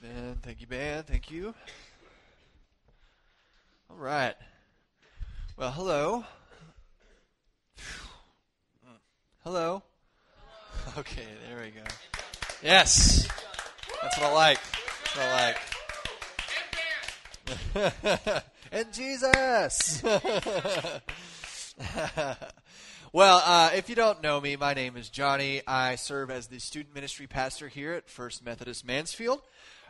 Ben. Thank you, Ben. Thank you. All right. Well, hello. Hello. Okay, there we go. Yes. That's what I like. That's what I like. and Jesus. well, uh, if you don't know me, my name is Johnny. I serve as the student ministry pastor here at First Methodist Mansfield.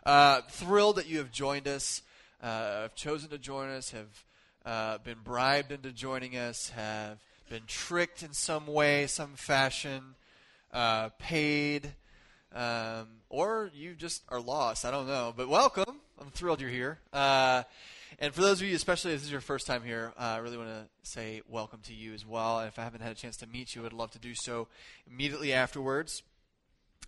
Uh, thrilled that you have joined us, uh, have chosen to join us, have uh, been bribed into joining us, have been tricked in some way, some fashion, uh, paid, um, or you just are lost. I don't know. But welcome. I'm thrilled you're here. Uh, and for those of you, especially if this is your first time here, uh, I really want to say welcome to you as well. If I haven't had a chance to meet you, I'd love to do so immediately afterwards.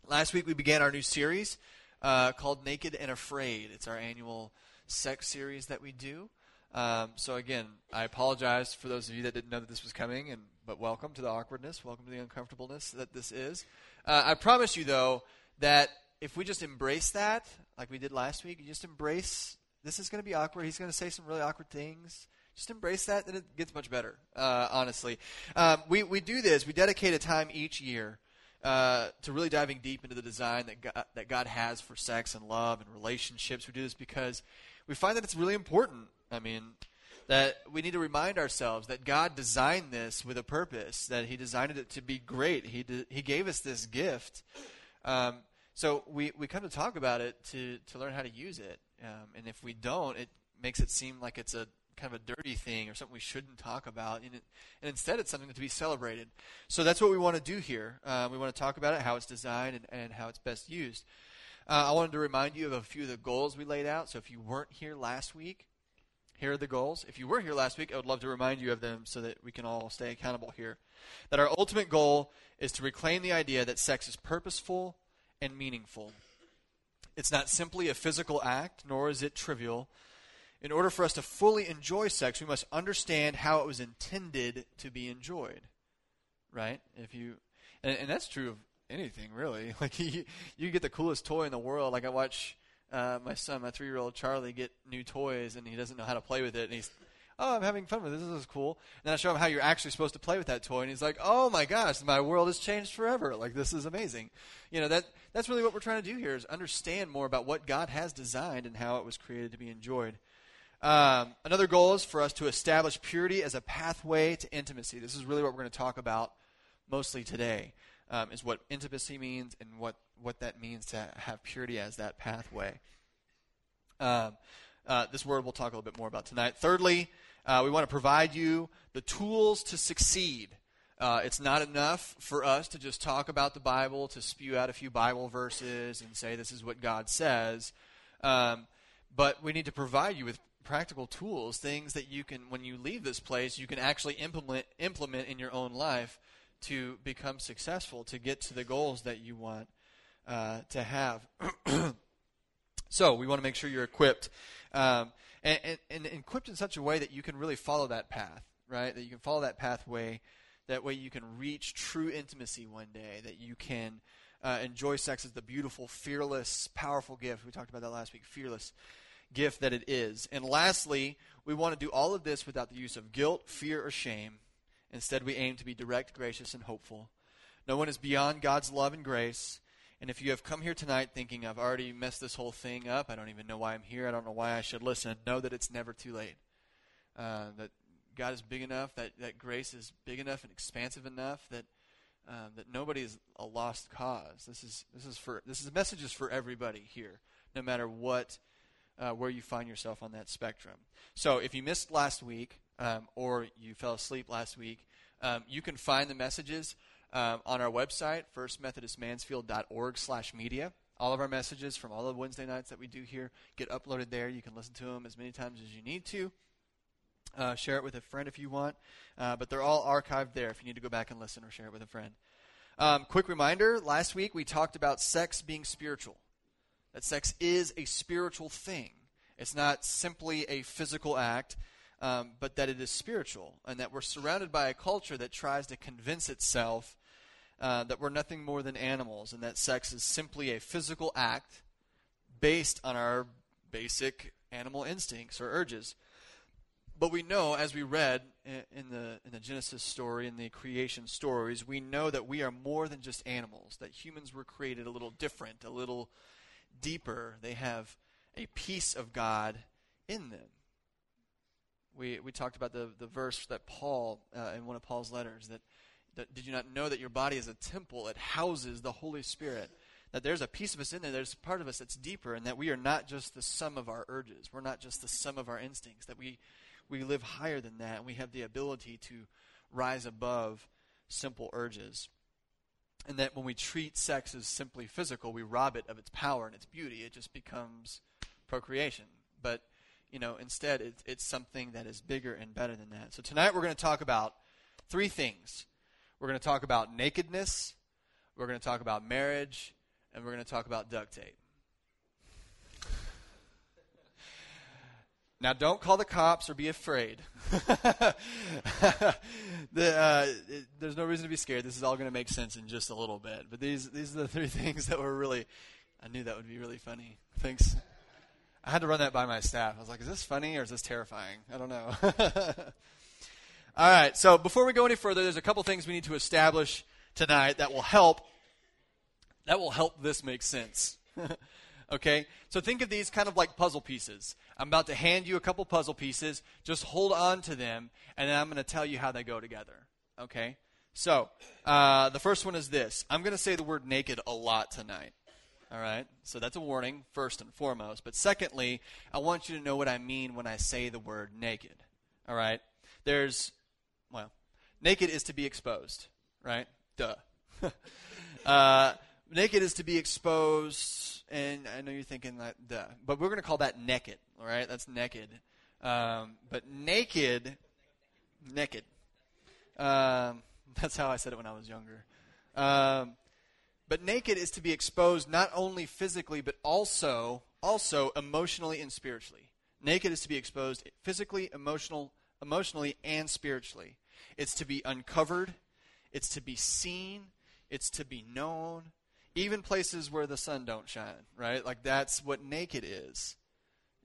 Last week we began our new series uh, called Naked and Afraid. It's our annual sex series that we do. Um, so again, I apologize for those of you that didn't know that this was coming, and but welcome to the awkwardness, welcome to the uncomfortableness that this is. Uh, I promise you though that if we just embrace that, like we did last week, you just embrace this is going to be awkward. He's going to say some really awkward things. Just embrace that, and it gets much better. Uh, honestly, um, we we do this. We dedicate a time each year uh, to really diving deep into the design that God, that God has for sex and love and relationships. We do this because we find that it's really important. I mean, that we need to remind ourselves that God designed this with a purpose. That He designed it to be great. He de- He gave us this gift. Um, so we, we come to talk about it to, to learn how to use it. Um, and if we don't, it makes it seem like it's a kind of a dirty thing or something we shouldn't talk about. And, it, and instead, it's something to be celebrated. So that's what we want to do here. Uh, we want to talk about it, how it's designed, and, and how it's best used. Uh, I wanted to remind you of a few of the goals we laid out. So if you weren't here last week, here are the goals. If you were here last week, I would love to remind you of them so that we can all stay accountable here. That our ultimate goal is to reclaim the idea that sex is purposeful and meaningful. It's not simply a physical act, nor is it trivial. In order for us to fully enjoy sex, we must understand how it was intended to be enjoyed. Right? If you and, and that's true of anything really. Like you, you get the coolest toy in the world. Like I watch uh, my son, my three-year-old Charlie, get new toys, and he doesn't know how to play with it, and he's oh, I'm having fun with this. This is cool. And then I show him how you're actually supposed to play with that toy, and he's like, oh my gosh, my world has changed forever. Like this is amazing. You know that that's really what we're trying to do here is understand more about what God has designed and how it was created to be enjoyed. Um, another goal is for us to establish purity as a pathway to intimacy. This is really what we're going to talk about mostly today. Um, is what intimacy means and what, what that means to have purity as that pathway. Um, uh, this word we'll talk a little bit more about tonight. Thirdly, uh, we want to provide you the tools to succeed. Uh, it's not enough for us to just talk about the Bible, to spew out a few Bible verses and say this is what God says. Um, but we need to provide you with practical tools, things that you can, when you leave this place, you can actually implement implement in your own life to become successful, to get to the goals that you want uh, to have. so we want to make sure you're equipped, um, and, and, and equipped in such a way that you can really follow that path, right? That you can follow that pathway. That way, you can reach true intimacy one day. That you can uh, enjoy sex as the beautiful, fearless, powerful gift. We talked about that last week. Fearless gift that it is. And lastly, we want to do all of this without the use of guilt, fear, or shame. Instead, we aim to be direct, gracious, and hopeful. No one is beyond God's love and grace. And if you have come here tonight thinking, I've already messed this whole thing up, I don't even know why I'm here, I don't know why I should listen, know that it's never too late. Uh, that God is big enough, that, that grace is big enough and expansive enough that um, that nobody is a lost cause. This is this is for this is a message is for everybody here, no matter what uh, where you find yourself on that spectrum. So if you missed last week um, or you fell asleep last week, um, you can find the messages um, on our website, firstmethodistmansfield.org slash media. All of our messages from all the Wednesday nights that we do here get uploaded there. You can listen to them as many times as you need to. Uh, share it with a friend if you want. Uh, but they're all archived there if you need to go back and listen or share it with a friend. Um, quick reminder last week we talked about sex being spiritual that sex is a spiritual thing. It's not simply a physical act, um, but that it is spiritual, and that we're surrounded by a culture that tries to convince itself uh, that we're nothing more than animals, and that sex is simply a physical act based on our basic animal instincts or urges. But we know, as we read in the in the Genesis story, in the creation stories, we know that we are more than just animals. That humans were created a little different, a little deeper. They have a piece of God in them. We we talked about the the verse that Paul uh, in one of Paul's letters that, that did you not know that your body is a temple? It houses the Holy Spirit that there's a piece of us in there, there's part of us that's deeper, and that we are not just the sum of our urges. We're not just the sum of our instincts, that we we live higher than that, and we have the ability to rise above simple urges. And that when we treat sex as simply physical, we rob it of its power and its beauty. It just becomes procreation. But, you know, instead, it's, it's something that is bigger and better than that. So tonight we're going to talk about three things. We're going to talk about nakedness, we're going to talk about marriage, and we're going to talk about duct tape. Now, don't call the cops or be afraid. the, uh, it, there's no reason to be scared. This is all going to make sense in just a little bit. But these these are the three things that were really. I knew that would be really funny. Thanks. I had to run that by my staff. I was like, "Is this funny or is this terrifying?" I don't know. all right. So before we go any further, there's a couple things we need to establish tonight that will help. That will help this make sense. Okay? So think of these kind of like puzzle pieces. I'm about to hand you a couple puzzle pieces. Just hold on to them, and then I'm going to tell you how they go together. Okay? So, uh, the first one is this I'm going to say the word naked a lot tonight. All right? So that's a warning, first and foremost. But secondly, I want you to know what I mean when I say the word naked. All right? There's, well, naked is to be exposed, right? Duh. uh, naked is to be exposed, and I know you're thinking that, duh, but we're going to call that naked. All right, that's naked. Um, but naked, naked. Um, that's how I said it when I was younger. Um, but naked is to be exposed not only physically but also also emotionally and spiritually. Naked is to be exposed physically, emotional, emotionally, and spiritually. It's to be uncovered. It's to be seen. It's to be known even places where the sun don't shine, right? Like that's what naked is.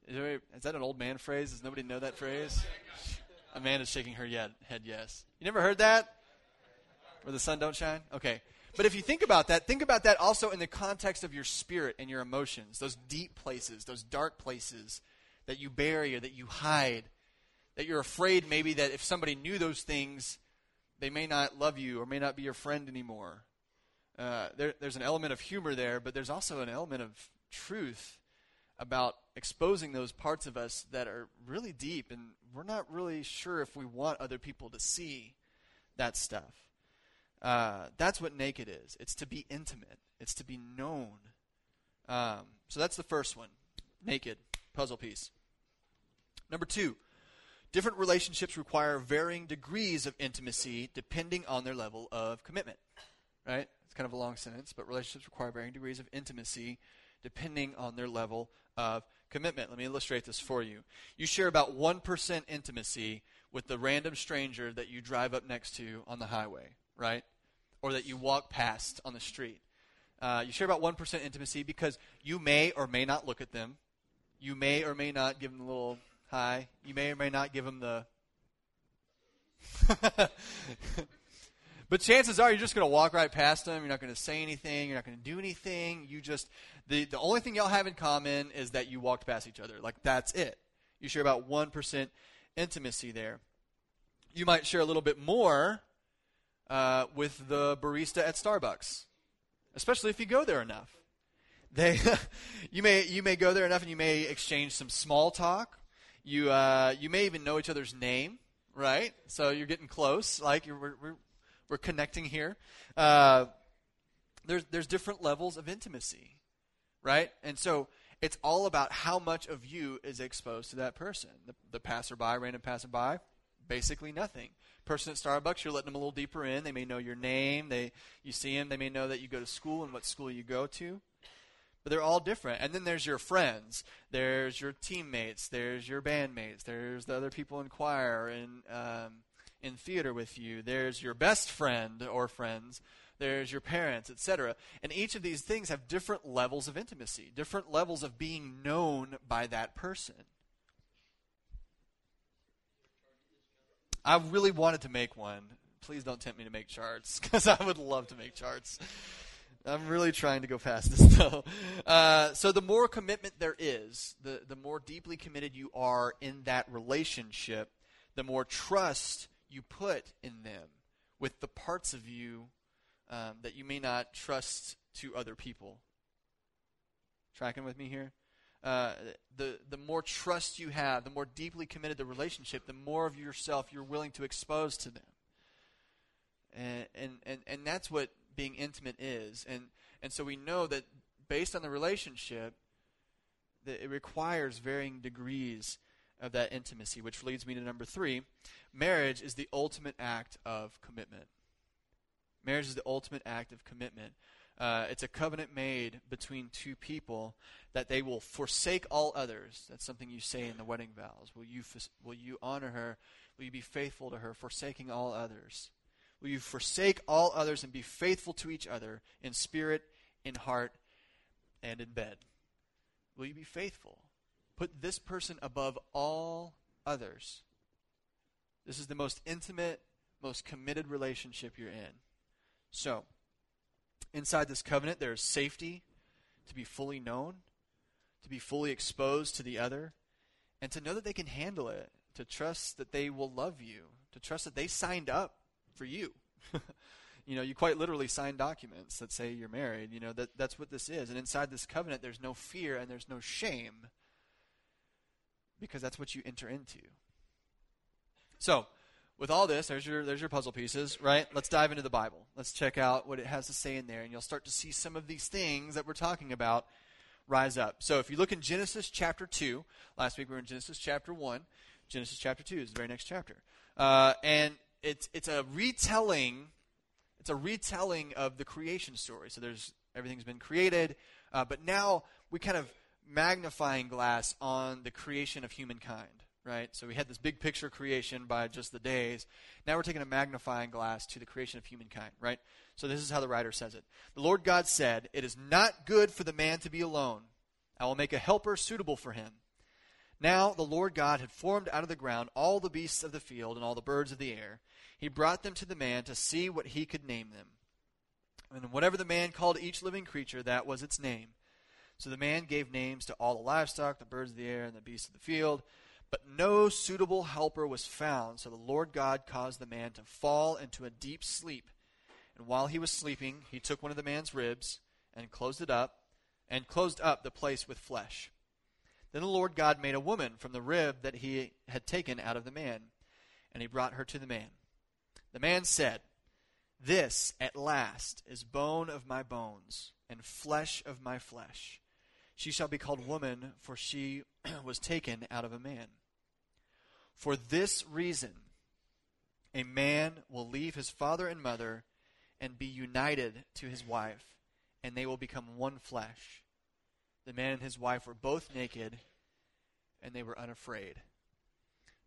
Is, that an old man phrase? Does nobody know that phrase? Amanda's shaking her head, head yes. You never heard that? Where the sun don't shine? Okay. But if you think about that, think about that also in the context of your spirit and your emotions, those deep places, those dark places that you bury or that you hide, that you're afraid maybe that if somebody knew those things, they may not love you or may not be your friend anymore. Uh, there, there's an element of humor there, but there's also an element of truth about exposing those parts of us that are really deep, and we're not really sure if we want other people to see that stuff. Uh, that's what naked is. It's to be intimate. It's to be known. Um, so that's the first one. Naked puzzle piece. Number two, different relationships require varying degrees of intimacy depending on their level of commitment. Right? It's kind of a long sentence, but relationships require varying degrees of intimacy depending on their level of commitment. Let me illustrate this for you. You share about 1% intimacy with the random stranger that you drive up next to on the highway, right? Or that you walk past on the street. Uh, you share about 1% intimacy because you may or may not look at them. You may or may not give them a little hi. You may or may not give them the. But chances are you're just going to walk right past them. You're not going to say anything. You're not going to do anything. You just the the only thing y'all have in common is that you walked past each other. Like that's it. You share about one percent intimacy there. You might share a little bit more uh, with the barista at Starbucks, especially if you go there enough. They, you may you may go there enough, and you may exchange some small talk. You uh, you may even know each other's name, right? So you're getting close. Like you're, we're we're connecting here. Uh, there's there's different levels of intimacy, right? And so it's all about how much of you is exposed to that person. The, the passerby, random passerby, basically nothing. Person at Starbucks, you're letting them a little deeper in. They may know your name. They you see them. They may know that you go to school and what school you go to. But they're all different. And then there's your friends. There's your teammates. There's your bandmates. There's the other people in choir and um, in theater with you. There's your best friend or friends. there's your parents, etc. And each of these things have different levels of intimacy, different levels of being known by that person. I really wanted to make one. Please don't tempt me to make charts because I would love to make charts. I'm really trying to go past this though. Uh, so the more commitment there is, the the more deeply committed you are in that relationship, the more trust you put in them with the parts of you um, that you may not trust to other people. Tracking with me here? Uh, the the more trust you have, the more deeply committed the relationship, the more of yourself you're willing to expose to them. And and and, and that's what being intimate is. And and so we know that based on the relationship, that it requires varying degrees of that intimacy, which leads me to number three. Marriage is the ultimate act of commitment. Marriage is the ultimate act of commitment. Uh, it's a covenant made between two people that they will forsake all others. That's something you say in the wedding vows. Will you, will you honor her? Will you be faithful to her, forsaking all others? Will you forsake all others and be faithful to each other in spirit, in heart, and in bed? Will you be faithful? Put this person above all others. This is the most intimate, most committed relationship you're in. So, inside this covenant, there is safety to be fully known, to be fully exposed to the other, and to know that they can handle it, to trust that they will love you, to trust that they signed up for you. you know, you quite literally sign documents that say you're married. You know, that that's what this is. And inside this covenant there's no fear and there's no shame because that's what you enter into. So, with all this, there's your there's your puzzle pieces, right? Let's dive into the Bible. Let's check out what it has to say in there, and you'll start to see some of these things that we're talking about rise up. So if you look in Genesis chapter two, last week we were in Genesis chapter one. Genesis chapter two is the very next chapter, uh, and it's it's a retelling. It's a retelling of the creation story. So there's everything's been created, uh, but now we kind of magnifying glass on the creation of humankind, right? So we had this big picture creation by just the days. Now we're taking a magnifying glass to the creation of humankind, right? So this is how the writer says it. The Lord God said, It is not good for the man to be alone. I will make a helper suitable for him. Now the Lord God had formed out of the ground all the beasts of the field and all the birds of the air. He brought them to the man to see what he could name them. And whatever the man called each living creature, that was its name. So the man gave names to all the livestock, the birds of the air, and the beasts of the field. But no suitable helper was found, so the Lord God caused the man to fall into a deep sleep. And while he was sleeping, he took one of the man's ribs and closed it up, and closed up the place with flesh. Then the Lord God made a woman from the rib that he had taken out of the man, and he brought her to the man. The man said, This at last is bone of my bones and flesh of my flesh. She shall be called woman, for she was taken out of a man. For this reason, a man will leave his father and mother and be united to his wife, and they will become one flesh. The man and his wife were both naked, and they were unafraid.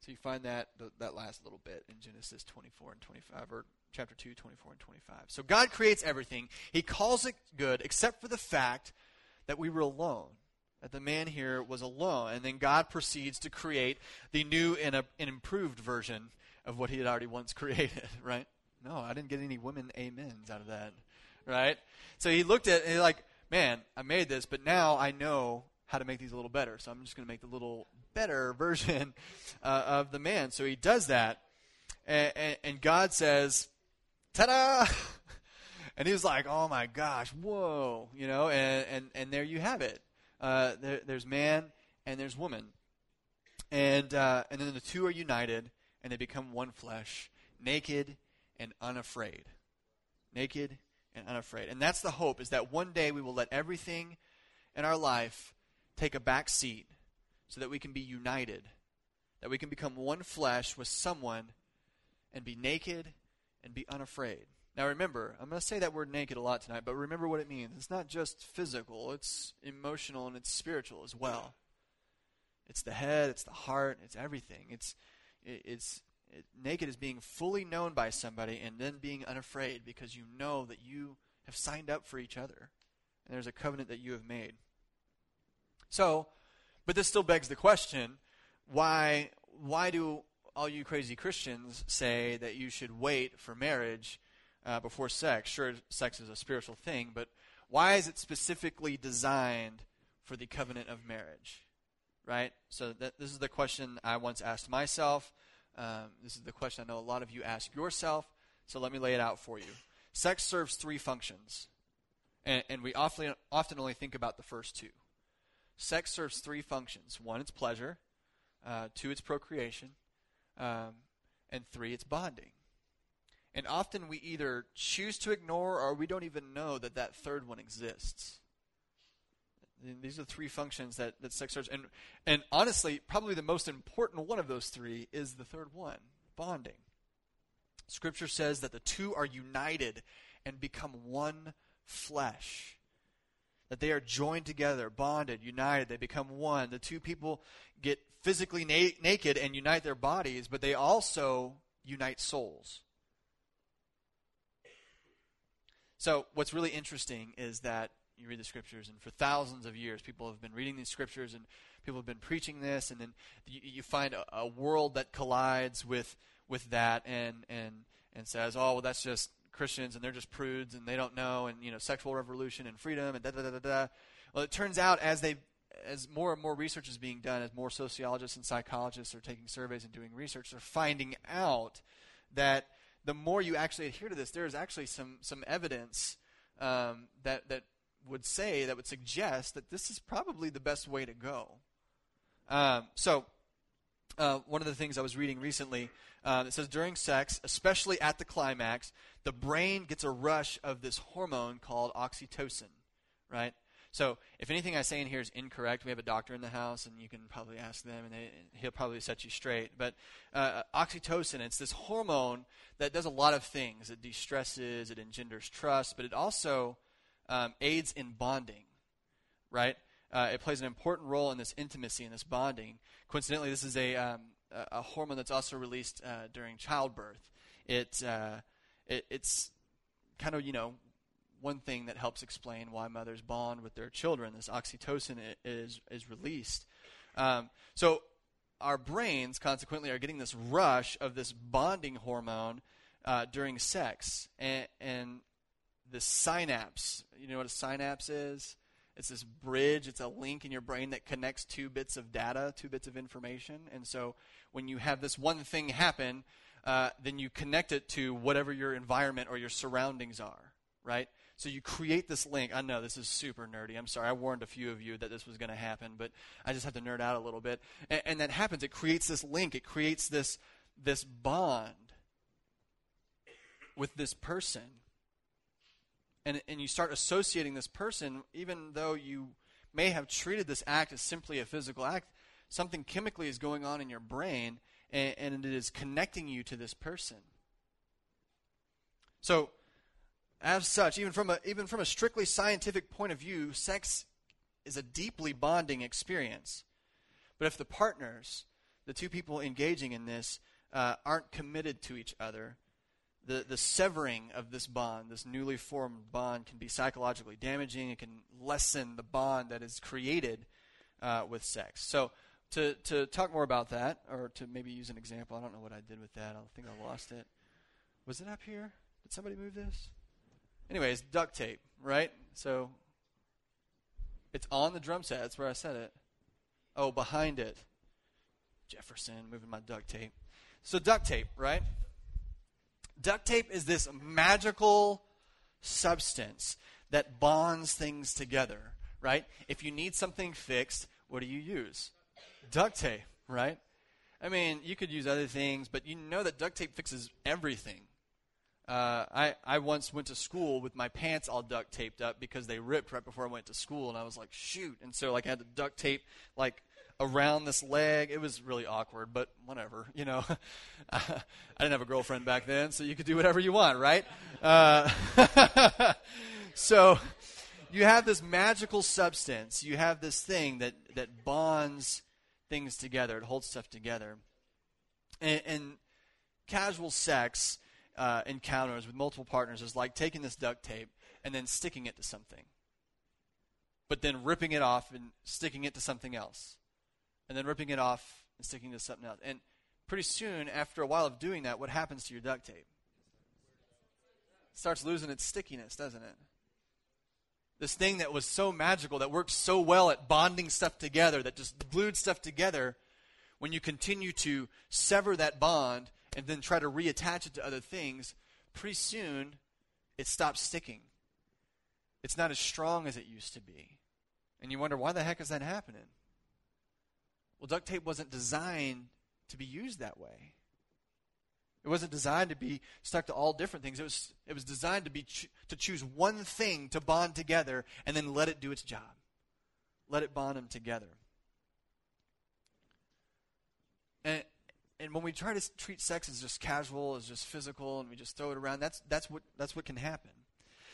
So you find that that last little bit in Genesis 24 and 25, or chapter 2, 24 and 25. So God creates everything. He calls it good, except for the fact that we were alone, that the man here was alone. And then God proceeds to create the new and, a, an improved version of what he had already once created, right? No, I didn't get any women amens out of that, right? So he looked at it and he's like, man, I made this, but now I know how to make these a little better. So I'm just going to make the little better version uh, of the man. So he does that. And, and, and God says, ta da! and he was like, "Oh my gosh, whoa!" You know, and and and there you have it. Uh, there, there's man and there's woman, and uh, and then the two are united and they become one flesh, naked and unafraid, naked and unafraid. And that's the hope: is that one day we will let everything in our life take a back seat, so that we can be united, that we can become one flesh with someone, and be naked and be unafraid. Now remember, I'm going to say that word naked a lot tonight, but remember what it means. It's not just physical, it's emotional and it's spiritual as well. It's the head, it's the heart, it's everything. It's it's naked is being fully known by somebody and then being unafraid because you know that you have signed up for each other. And there's a covenant that you have made. So, but this still begs the question why, why do all you crazy Christians say that you should wait for marriage uh, before sex? Sure, sex is a spiritual thing, but why is it specifically designed for the covenant of marriage? Right? So, that, this is the question I once asked myself. Um, this is the question I know a lot of you ask yourself, so let me lay it out for you. Sex serves three functions, and, and we often, often only think about the first two. Sex serves three functions one, it's pleasure, uh, two, it's procreation, um, and three, it's bonding. And often we either choose to ignore or we don't even know that that third one exists. And these are three functions that, that sex serves. And, and honestly, probably the most important one of those three is the third one bonding. Scripture says that the two are united and become one flesh. That they are joined together, bonded, united. They become one. The two people get physically na- naked and unite their bodies, but they also unite souls. So, what's really interesting is that you read the scriptures, and for thousands of years, people have been reading these scriptures, and people have been preaching this, and then you, you find a, a, world that collides with with that, and and and says, "Oh, well, that's just Christians, and they're just prudes, and they don't know, and you know, sexual revolution and freedom, and da da da da da." Well, it turns out as they as more and more research is being done, as more sociologists and psychologists are taking surveys and doing research, they're finding out that the more you actually adhere to this, there is actually some some evidence um, that that would say, that would suggest that this is probably the best way to go. Um, so, uh, one of the things I was reading recently, uh, it says during sex, especially at the climax, the brain gets a rush of this hormone called oxytocin, right? So, if anything I say in here is incorrect, we have a doctor in the house, and you can probably ask them, and they, he'll probably set you straight. But uh, oxytocin, it's this hormone that does a lot of things. It de-stresses, it engenders trust, but it also um, aids in bonding, right? Uh, it plays an important role in this intimacy and this bonding. Coincidentally, this is a, um, a, hormone that's also released uh, during childbirth. It, uh, it, it's kind of, you know, one thing that helps explain why mothers bond with their children. This oxytocin is, is released. Um, so our brains, consequently, are getting this rush of this bonding hormone uh, during sex. And, and the synapse. You know what a synapse is? It's this bridge, it's a link in your brain that connects two bits of data, two bits of information. And so when you have this one thing happen, uh, then you connect it to whatever your environment or your surroundings are, right? So you create this link. I know this is super nerdy. I'm sorry. I warned a few of you that this was going to happen, but I just have to nerd out a little bit. And, and that happens. It creates this link. It creates this this bond with this person and, and you start associating this person, even though you may have treated this act as simply a physical act, something chemically is going on in your brain, and, and it is connecting you to this person. So, as such, even from a even from a strictly scientific point of view, sex is a deeply bonding experience. But if the partners, the two people engaging in this, uh, aren't committed to each other, the, the severing of this bond, this newly formed bond, can be psychologically damaging. It can lessen the bond that is created uh, with sex. So, to, to talk more about that, or to maybe use an example, I don't know what I did with that. I think I lost it. Was it up here? Did somebody move this? Anyways, duct tape, right? So, it's on the drum set. That's where I said it. Oh, behind it. Jefferson moving my duct tape. So, duct tape, right? Duct tape is this magical substance that bonds things together, right? If you need something fixed, what do you use? Duct tape, right? I mean, you could use other things, but you know that duct tape fixes everything. Uh, I, I once went to school with my pants all duct taped up because they ripped right before I went to school, and I was like, shoot. And so, like, I had to duct tape, like, around this leg. It was really awkward, but whatever, you know. I didn't have a girlfriend back then, so you could do whatever you want, right? Uh, so you have this magical substance. You have this thing that, that bonds things together. It holds stuff together. And, and casual sex uh, encounters with multiple partners is like taking this duct tape and then sticking it to something, but then ripping it off and sticking it to something else, and then ripping it off and sticking it to something else. And pretty soon, after a while of doing that, what happens to your duct tape? It starts losing its stickiness, doesn't it? This thing that was so magical, that worked so well at bonding stuff together, that just glued stuff together, when you continue to sever that bond and then try to reattach it to other things, pretty soon it stops sticking. It's not as strong as it used to be. And you wonder, why the heck is that happening? Well, duct tape wasn't designed to be used that way. It wasn't designed to be stuck to all different things. It was, it was designed to, be ch- to choose one thing to bond together and then let it do its job. Let it bond them together. And, and when we try to treat sex as just casual, as just physical, and we just throw it around, that's, that's, what, that's what can happen.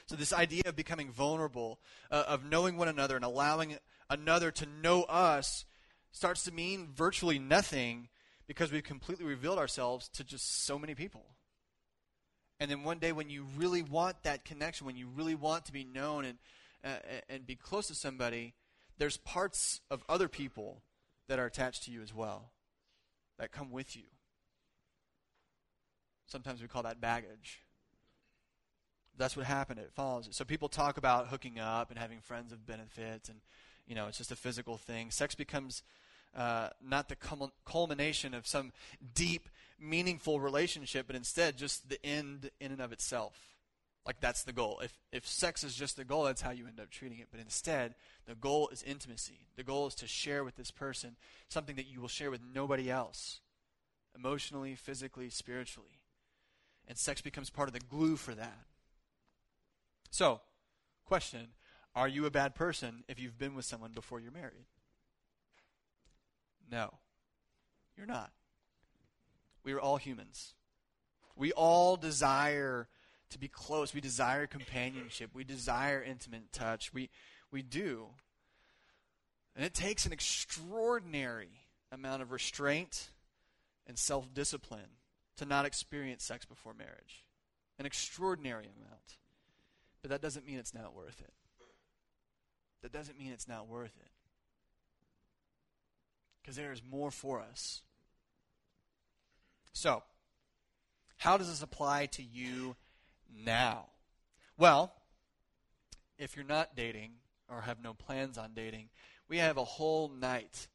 So, this idea of becoming vulnerable, uh, of knowing one another and allowing another to know us, starts to mean virtually nothing because we've completely revealed ourselves to just so many people. And then one day, when you really want that connection, when you really want to be known and, uh, and be close to somebody, there's parts of other people that are attached to you as well that come with you. Sometimes we call that baggage. That's what happened. It follows. So people talk about hooking up and having friends of benefits, and you know it's just a physical thing. Sex becomes uh, not the culmination of some deep, meaningful relationship, but instead just the end in and of itself. Like that's the goal. If if sex is just the goal, that's how you end up treating it. But instead, the goal is intimacy. The goal is to share with this person something that you will share with nobody else, emotionally, physically, spiritually. And sex becomes part of the glue for that. So, question Are you a bad person if you've been with someone before you're married? No, you're not. We are all humans. We all desire to be close. We desire companionship. We desire intimate touch. We, we do. And it takes an extraordinary amount of restraint and self discipline to not experience sex before marriage. An extraordinary amount. But that doesn't mean it's not worth it. That doesn't mean it's not worth it. Because there is more for us. So, how does this apply to you now? Well, if you're not dating or have no plans on dating, we have a whole night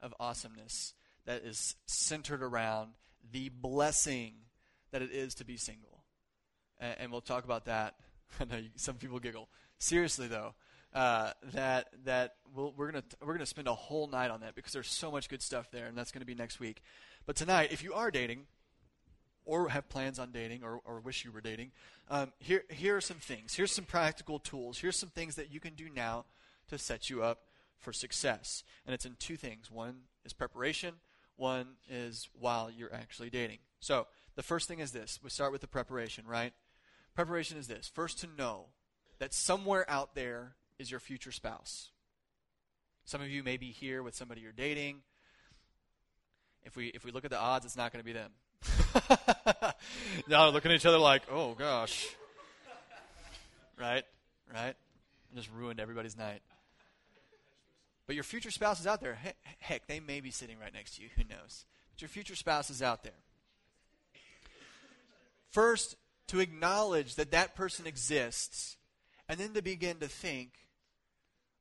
of awesomeness that is centered around the blessing that it is to be single. And, and we'll talk about that I know you, some people giggle. Seriously though, uh, that that we'll, we're gonna we're gonna spend a whole night on that because there's so much good stuff there, and that's gonna be next week. But tonight, if you are dating, or have plans on dating, or, or wish you were dating, um, here here are some things. Here's some practical tools. Here's some things that you can do now to set you up for success. And it's in two things. One is preparation. One is while you're actually dating. So the first thing is this. We start with the preparation, right? Preparation is this first to know that somewhere out there is your future spouse. Some of you may be here with somebody you're dating. If we if we look at the odds, it's not going to be them. now looking at each other like, oh gosh. Right? Right? just ruined everybody's night. But your future spouse is out there. Heck, they may be sitting right next to you. Who knows? But your future spouse is out there. First, to acknowledge that that person exists, and then to begin to think,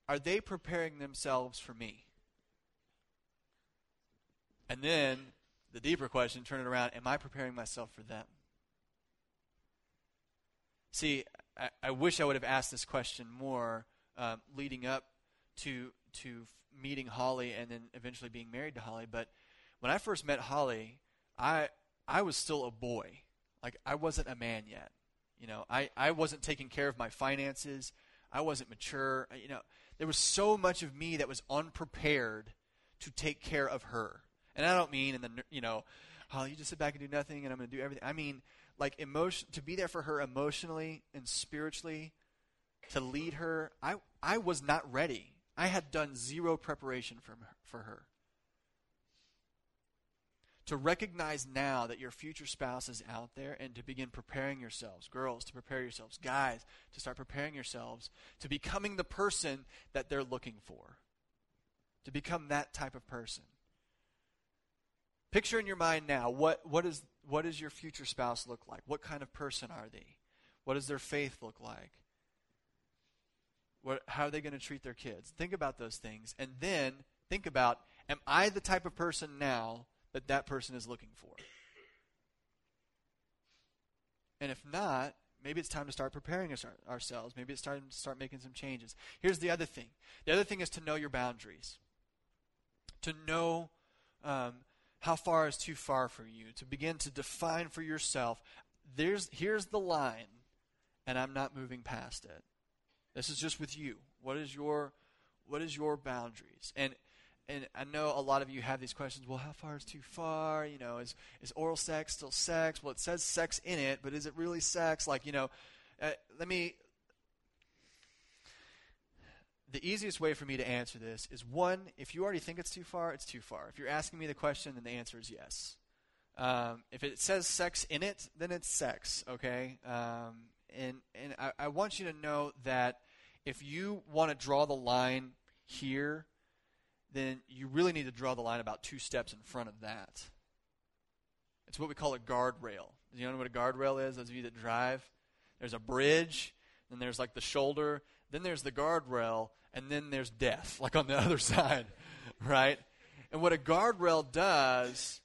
are they preparing themselves for me? And then the deeper question, turn it around, am I preparing myself for them? See, I, I wish I would have asked this question more um, leading up to to meeting Holly and then eventually being married to Holly. But when I first met Holly, I I was still a boy. Like I wasn't a man yet. You know, I, I wasn't taking care of my finances. I wasn't mature. You know, there was so much of me that was unprepared to take care of her. And I don't mean in the you know, oh, you just sit back and do nothing and I'm going to do everything. I mean, like emotion to be there for her emotionally and spiritually, to lead her. I I was not ready. I had done zero preparation for for her. to recognize now that your future spouse is out there and to begin preparing yourselves, girls, to prepare yourselves, guys, to start preparing yourselves to becoming the person that they're looking for, to become that type of person. Picture in your mind now what, what, is, what does your future spouse look like? What kind of person are they? What does their faith look like? What, how are they going to treat their kids? Think about those things. And then think about am I the type of person now that that person is looking for? And if not, maybe it's time to start preparing us, ourselves. Maybe it's time to start making some changes. Here's the other thing the other thing is to know your boundaries, to know um, how far is too far for you, to begin to define for yourself. There's, here's the line, and I'm not moving past it. This is just with you. What is your what is your boundaries? And and I know a lot of you have these questions. Well, how far is too far? You know, is is oral sex still sex? Well, it says sex in it, but is it really sex? Like, you know, uh, let me. The easiest way for me to answer this is one: if you already think it's too far, it's too far. If you're asking me the question, then the answer is yes. Um, if it says sex in it, then it's sex. Okay, um, and and I, I want you to know that if you want to draw the line here then you really need to draw the line about two steps in front of that. It's what we call a guardrail. Do you know what a guardrail is? Those of you that drive, there's a bridge, and there's like the shoulder, then there's the guardrail, and then there's death, like on the other side, right? And what a guardrail does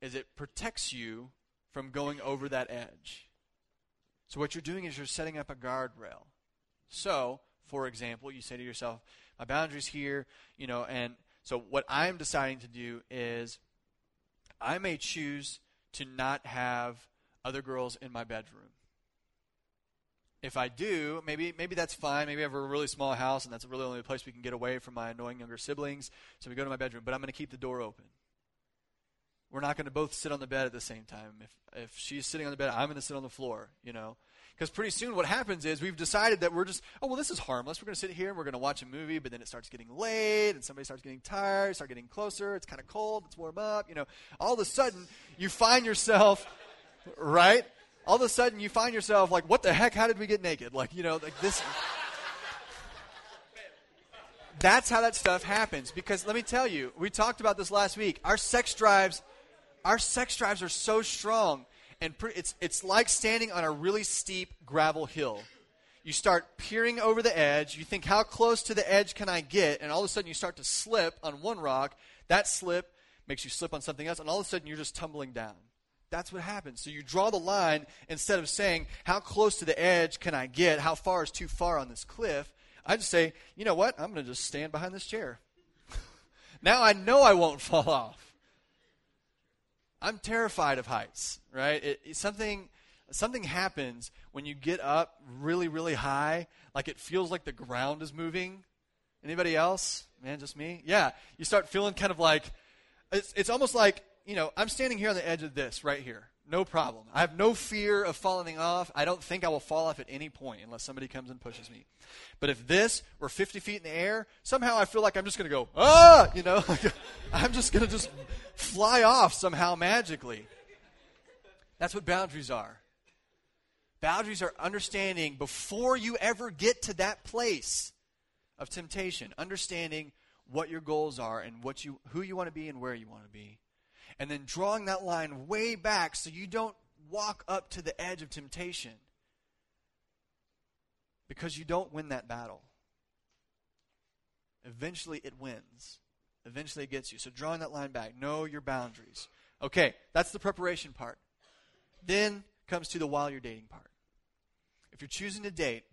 is it protects you from going over that edge. So what you're doing is you're setting up a guardrail. So, for example, you say to yourself, my boundaries here, you know, and so what I'm deciding to do is I may choose to not have other girls in my bedroom. If I do, maybe maybe that's fine. Maybe I have a really small house and that's really the only place we can get away from my annoying younger siblings. So we go to my bedroom, but I'm going to keep the door open. We're not going to both sit on the bed at the same time. If if she's sitting on the bed, I'm going to sit on the floor, you know. Because pretty soon what happens is we've decided that we're just, oh, well, this is harmless. We're going to sit here and we're going to watch a movie, but then it starts getting late and somebody starts getting tired, start getting closer. It's kind of cold. Let's warm up. You know, all of a sudden you find yourself, right? All of a sudden you find yourself like, what the heck? How did we get naked? Like, you know, like this. That's how that stuff happens. Because let me tell you, we talked about this last week. Our sex drives, our sex drives are so strong and it's, it's like standing on a really steep gravel hill. You start peering over the edge. You think, how close to the edge can I get? And all of a sudden, you start to slip on one rock. That slip makes you slip on something else, and all of a sudden, you're just tumbling down. That's what happens. So you draw the line instead of saying, how close to the edge can I get? How far is too far on this cliff? I just say, you know what? I'm going to just stand behind this chair. now I know I won't fall off. I'm terrified of heights, right? It, something something happens when you get up really really high, like it feels like the ground is moving. Anybody else? Man, just me? Yeah, you start feeling kind of like it's it's almost like, you know, I'm standing here on the edge of this right here. No problem. I have no fear of falling off. I don't think I will fall off at any point unless somebody comes and pushes me. But if this were 50 feet in the air, somehow I feel like I'm just going to go, ah, you know, I'm just going to just fly off somehow magically. That's what boundaries are. Boundaries are understanding before you ever get to that place of temptation, understanding what your goals are and what you, who you want to be and where you want to be and then drawing that line way back so you don't walk up to the edge of temptation because you don't win that battle. Eventually it wins. Eventually it gets you. So drawing that line back, know your boundaries. Okay, that's the preparation part. Then comes to the while you're dating part. If you're choosing to date,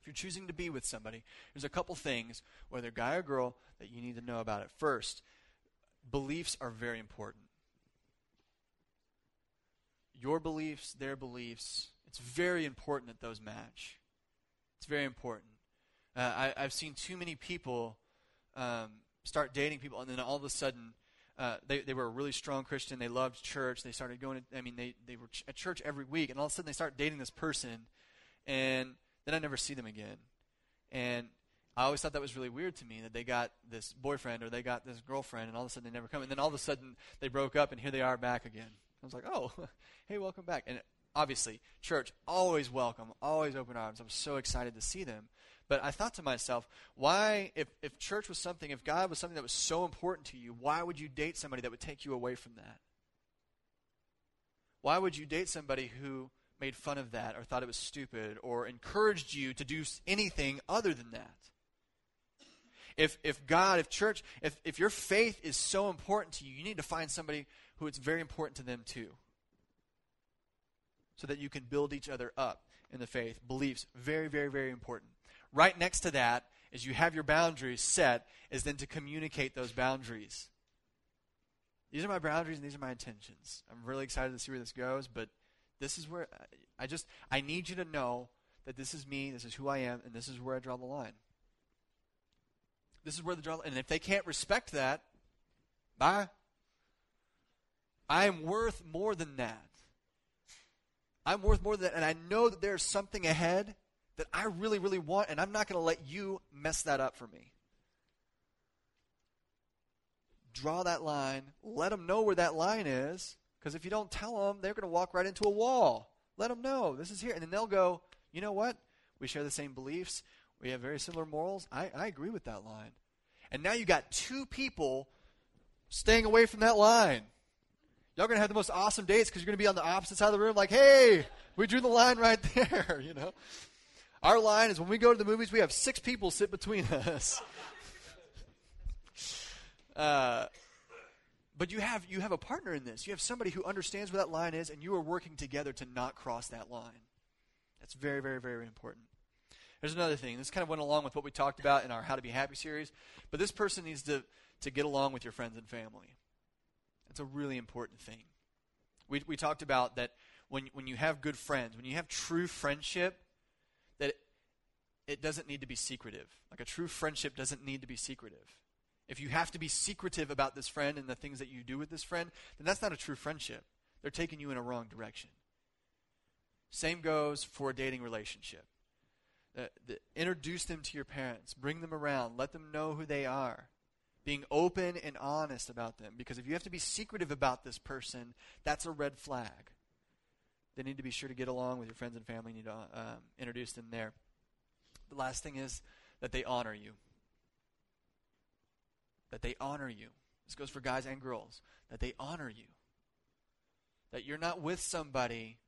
if you're choosing to be with somebody, there's a couple things, whether guy or girl, that you need to know about it. First, beliefs are very important. Your beliefs, their beliefs, it's very important that those match. It's very important. Uh, I, have seen too many people um, start dating people, and then all of a sudden, uh, they, they were a really strong Christian. They loved church. They started going to, I mean, they, they were ch- at church every week, and all of a sudden they start dating this person, and then I never see them again. And I always thought that was really weird to me that they got this boyfriend or they got this girlfriend and all of a sudden they never come. And then all of a sudden they broke up and here they are back again. I was like, oh, hey, welcome back. And obviously, church, always welcome, always open arms. I'm so excited to see them. But I thought to myself, why, if, if church was something, if God was something that was so important to you, why would you date somebody that would take you away from that? Why would you date somebody who made fun of that or thought it was stupid or encouraged you to do anything other than that? If, if God, if church, if, if your faith is so important to you, you need to find somebody who it's very important to them too. So that you can build each other up in the faith. Beliefs, very, very, very important. Right next to that is you have your boundaries set, is then to communicate those boundaries. These are my boundaries and these are my intentions. I'm really excited to see where this goes, but this is where I just I need you to know that this is me, this is who I am, and this is where I draw the line. This is where the draw and if they can't respect that, bye. I am worth more than that. I'm worth more than that, and I know that there's something ahead that I really, really want, and I'm not going to let you mess that up for me. Draw that line. Let them know where that line is, because if you don't tell them, they're going to walk right into a wall. Let them know this is here, and then they'll go. You know what? We share the same beliefs. We have very similar morals. I, I agree with that line. And now you got two people staying away from that line. Y'all gonna have the most awesome dates because you're gonna be on the opposite side of the room, like, hey, we drew the line right there, you know. Our line is when we go to the movies, we have six people sit between us. uh, but you have you have a partner in this. You have somebody who understands where that line is, and you are working together to not cross that line. That's very, very, very important. There's another thing. This kind of went along with what we talked about in our How to Be Happy series, but this person needs to to get along with your friends and family. It's a really important thing. We we talked about that when when you have good friends, when you have true friendship, that it, it doesn't need to be secretive. Like a true friendship doesn't need to be secretive. If you have to be secretive about this friend and the things that you do with this friend, then that's not a true friendship. They're taking you in a wrong direction. Same goes for a dating relationship. Uh, the, introduce them to your parents, bring them around, let them know who they are. Being open and honest about them. Because if you have to be secretive about this person, that's a red flag. They need to be sure to get along with your friends and family. You need to um, introduce them there. The last thing is that they honor you. That they honor you. This goes for guys and girls. That they honor you. That you're not with somebody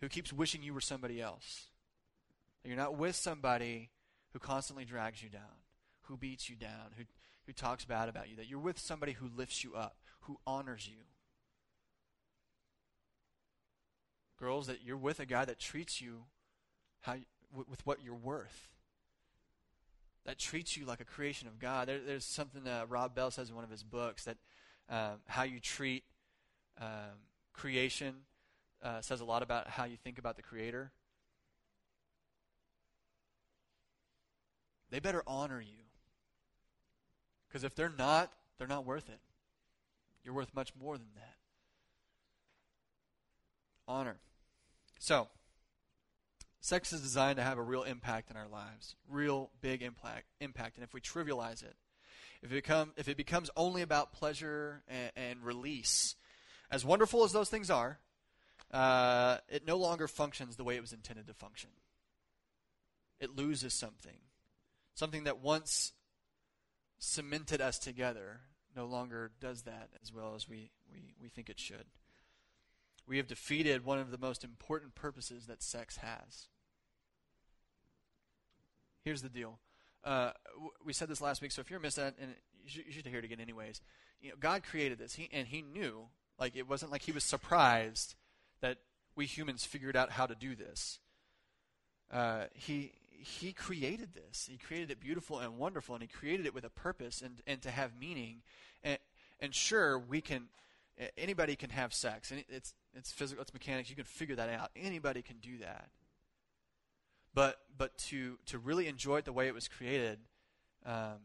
who keeps wishing you were somebody else. You're not with somebody who constantly drags you down, who beats you down, who, who talks bad about you. That you're with somebody who lifts you up, who honors you. girls, that you're with a guy that treats you how you, with what you're worth. That treats you like a creation of God. There, there's something that Rob Bell says in one of his books that um, how you treat um, creation uh, says a lot about how you think about the Creator. They better honor you. Because if they're not, they're not worth it. You're worth much more than that. Honor. So, sex is designed to have a real impact in our lives, real big impact. Impact, and if we trivialize it, if it become if it becomes only about pleasure and, and release, as wonderful as those things are, uh, it no longer functions the way it was intended to function. It loses something, something that once cemented us together no longer does that as well as we, we, we think it should we have defeated one of the most important purposes that sex has. Here's the deal. Uh, we said this last week, so if you're missing it, and you should, you should hear it again anyways. You know, God created this, he, and He knew. Like it wasn't like He was surprised that we humans figured out how to do this. Uh, he He created this. He created it beautiful and wonderful, and He created it with a purpose and and to have meaning. And and sure, we can anybody can have sex. It's it's physical, it's mechanics. You can figure that out. Anybody can do that. But but to to really enjoy it the way it was created, um,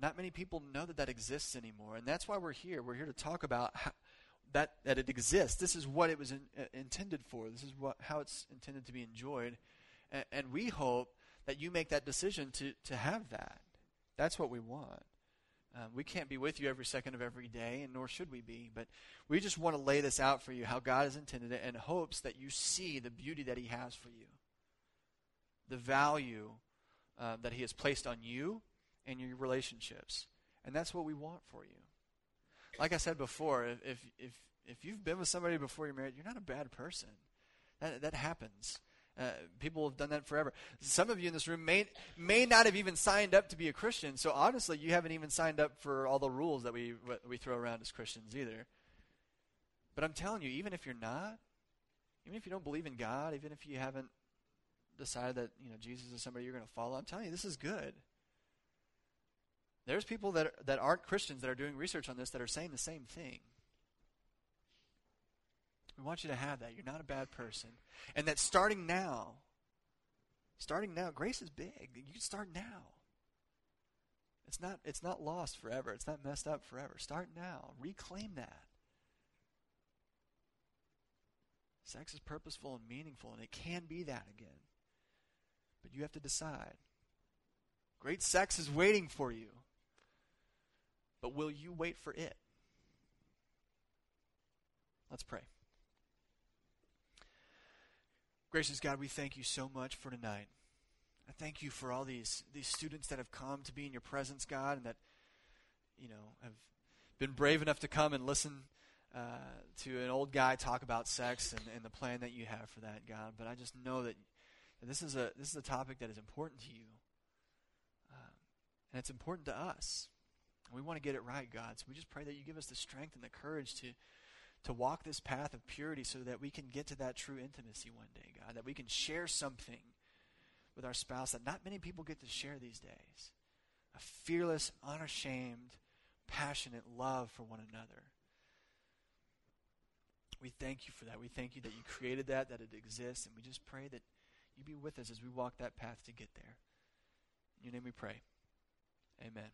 not many people know that that exists anymore, and that's why we're here. We're here to talk about how, that that it exists. This is what it was in, uh, intended for. This is what how it's intended to be enjoyed, and, and we hope that you make that decision to, to have that. That's what we want. Um, we can't be with you every second of every day, and nor should we be. But we just want to lay this out for you, how God has intended it, and hopes that you see the beauty that He has for you, the value uh, that He has placed on you and your relationships. And that's what we want for you. Like I said before, if, if, if you've been with somebody before you're married, you're not a bad person. That, that happens. Uh, people have done that forever. Some of you in this room may may not have even signed up to be a Christian. So honestly, you haven't even signed up for all the rules that we we throw around as Christians either. But I'm telling you, even if you're not, even if you don't believe in God, even if you haven't decided that you know Jesus is somebody you're going to follow, I'm telling you, this is good. There's people that that aren't Christians that are doing research on this that are saying the same thing. We want you to have that. You're not a bad person. And that starting now, starting now, grace is big. You can start now. It's not, it's not lost forever. It's not messed up forever. Start now. Reclaim that. Sex is purposeful and meaningful, and it can be that again. But you have to decide. Great sex is waiting for you. But will you wait for it? Let's pray. Gracious God, we thank you so much for tonight. I thank you for all these these students that have come to be in your presence, God, and that you know have been brave enough to come and listen uh, to an old guy talk about sex and, and the plan that you have for that, God. But I just know that, that this is a this is a topic that is important to you, uh, and it's important to us. And we want to get it right, God. So we just pray that you give us the strength and the courage to to walk this path of purity so that we can get to that true intimacy one day, God, that we can share something with our spouse that not many people get to share these days. A fearless, unashamed, passionate love for one another. We thank you for that. We thank you that you created that, that it exists, and we just pray that you be with us as we walk that path to get there. In your name we pray. Amen.